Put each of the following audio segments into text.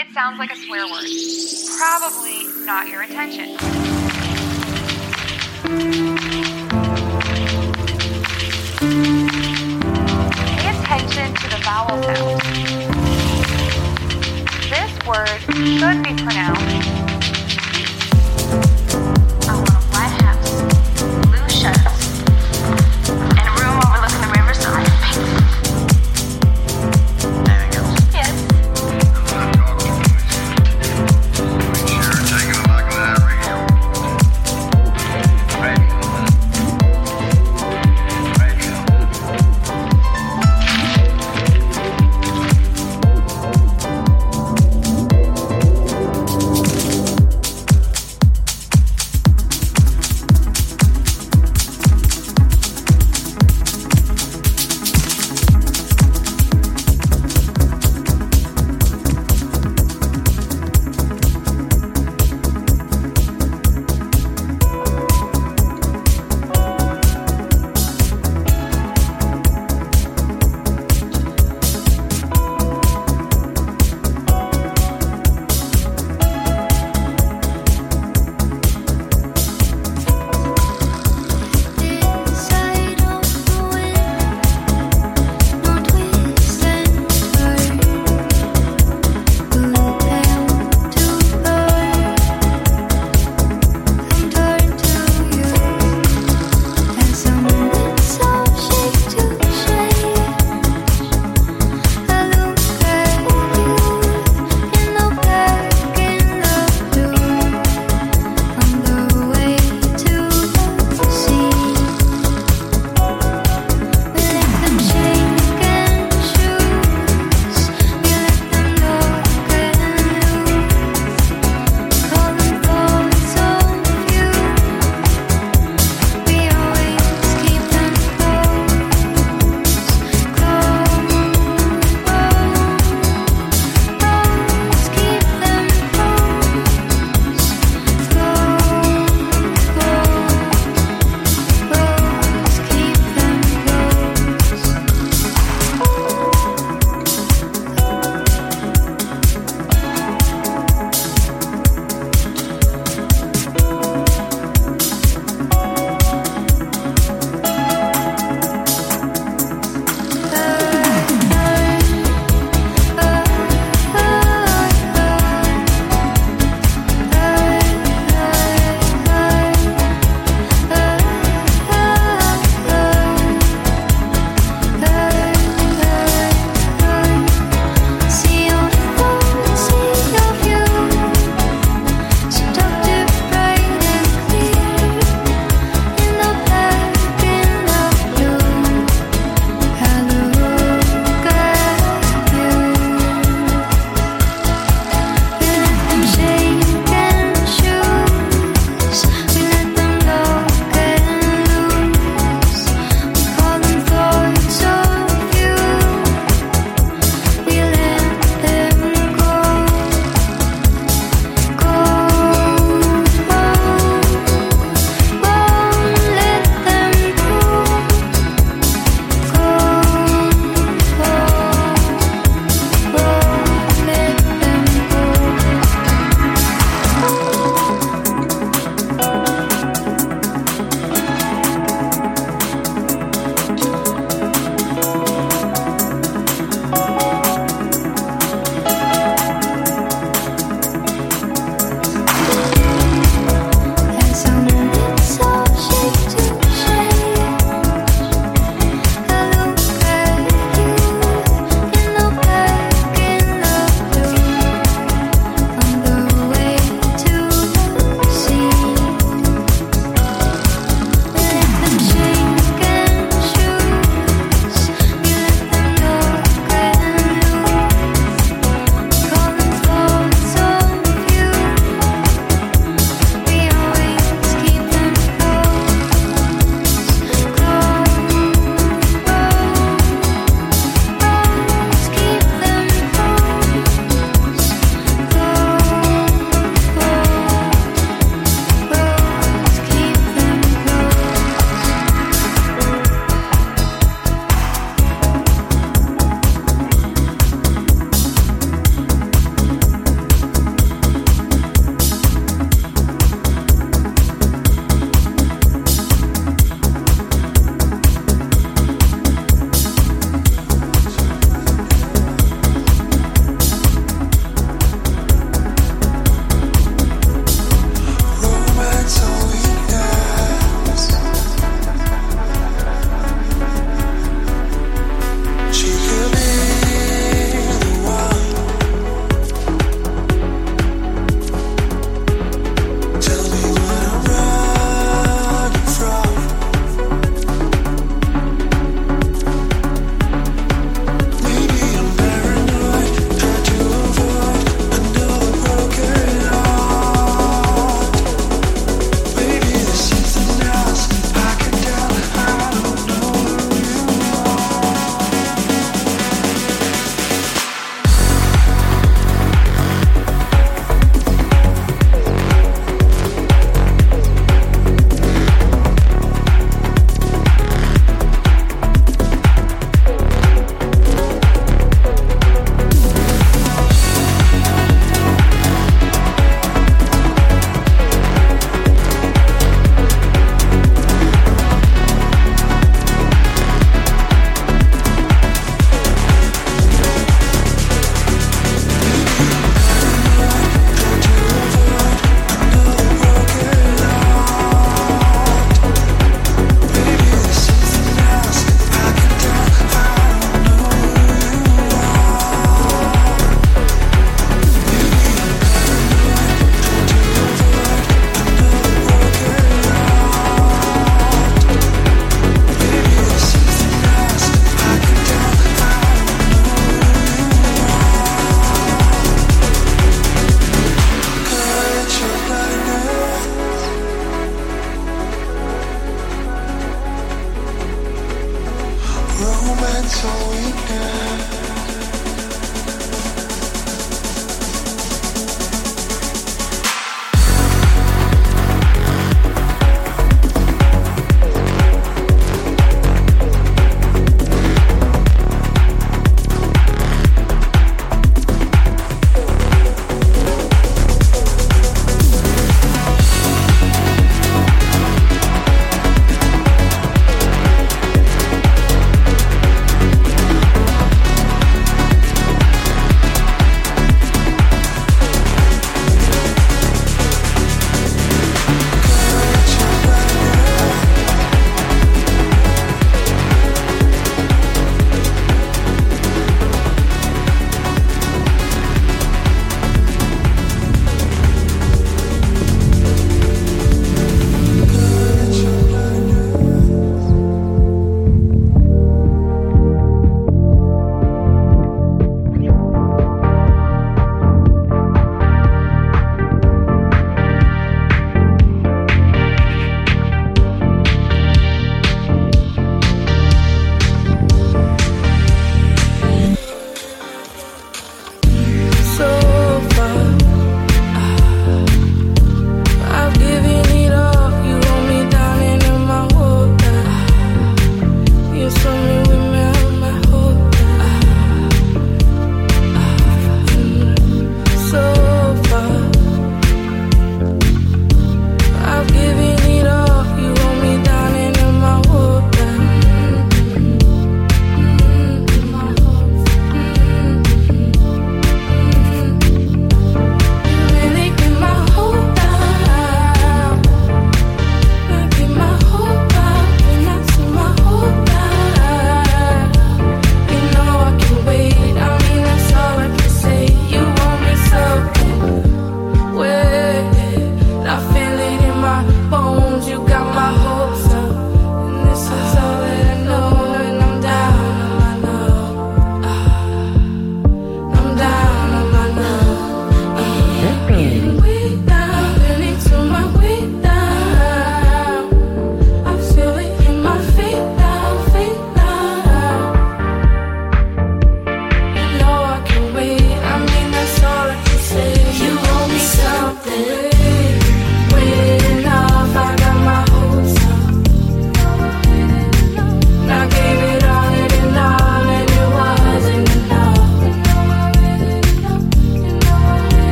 It sounds like a swear word. Probably not your intention. Pay attention to the vowel sound. This word should be pronounced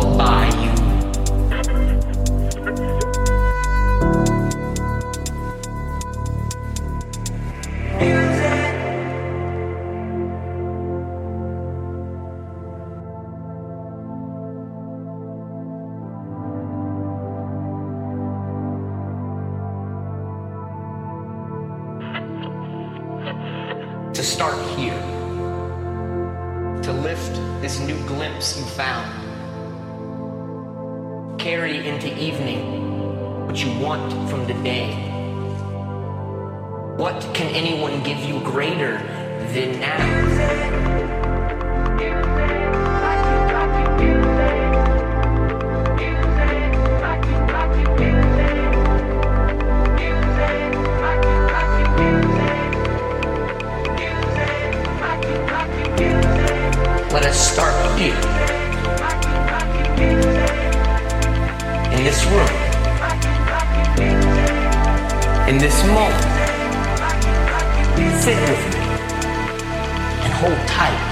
Bye. buy you. in this moment. Sit with me and hold tight.